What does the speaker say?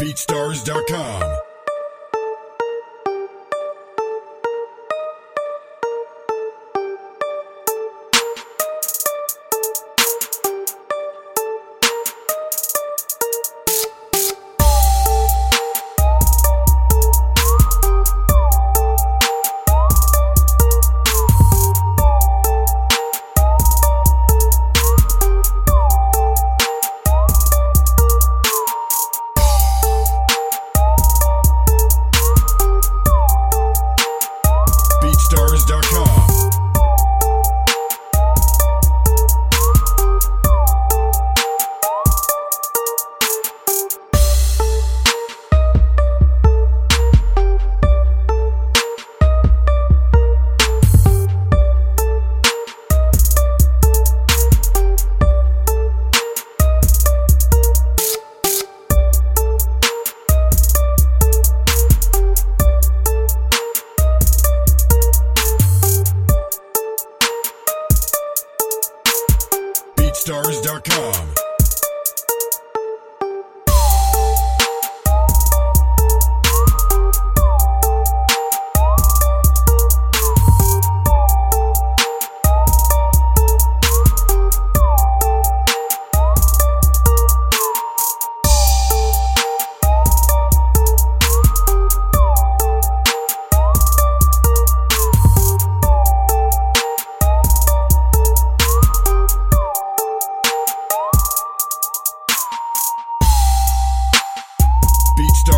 BeatStars.com. Stars.com. BeatStars.com. BeatStars.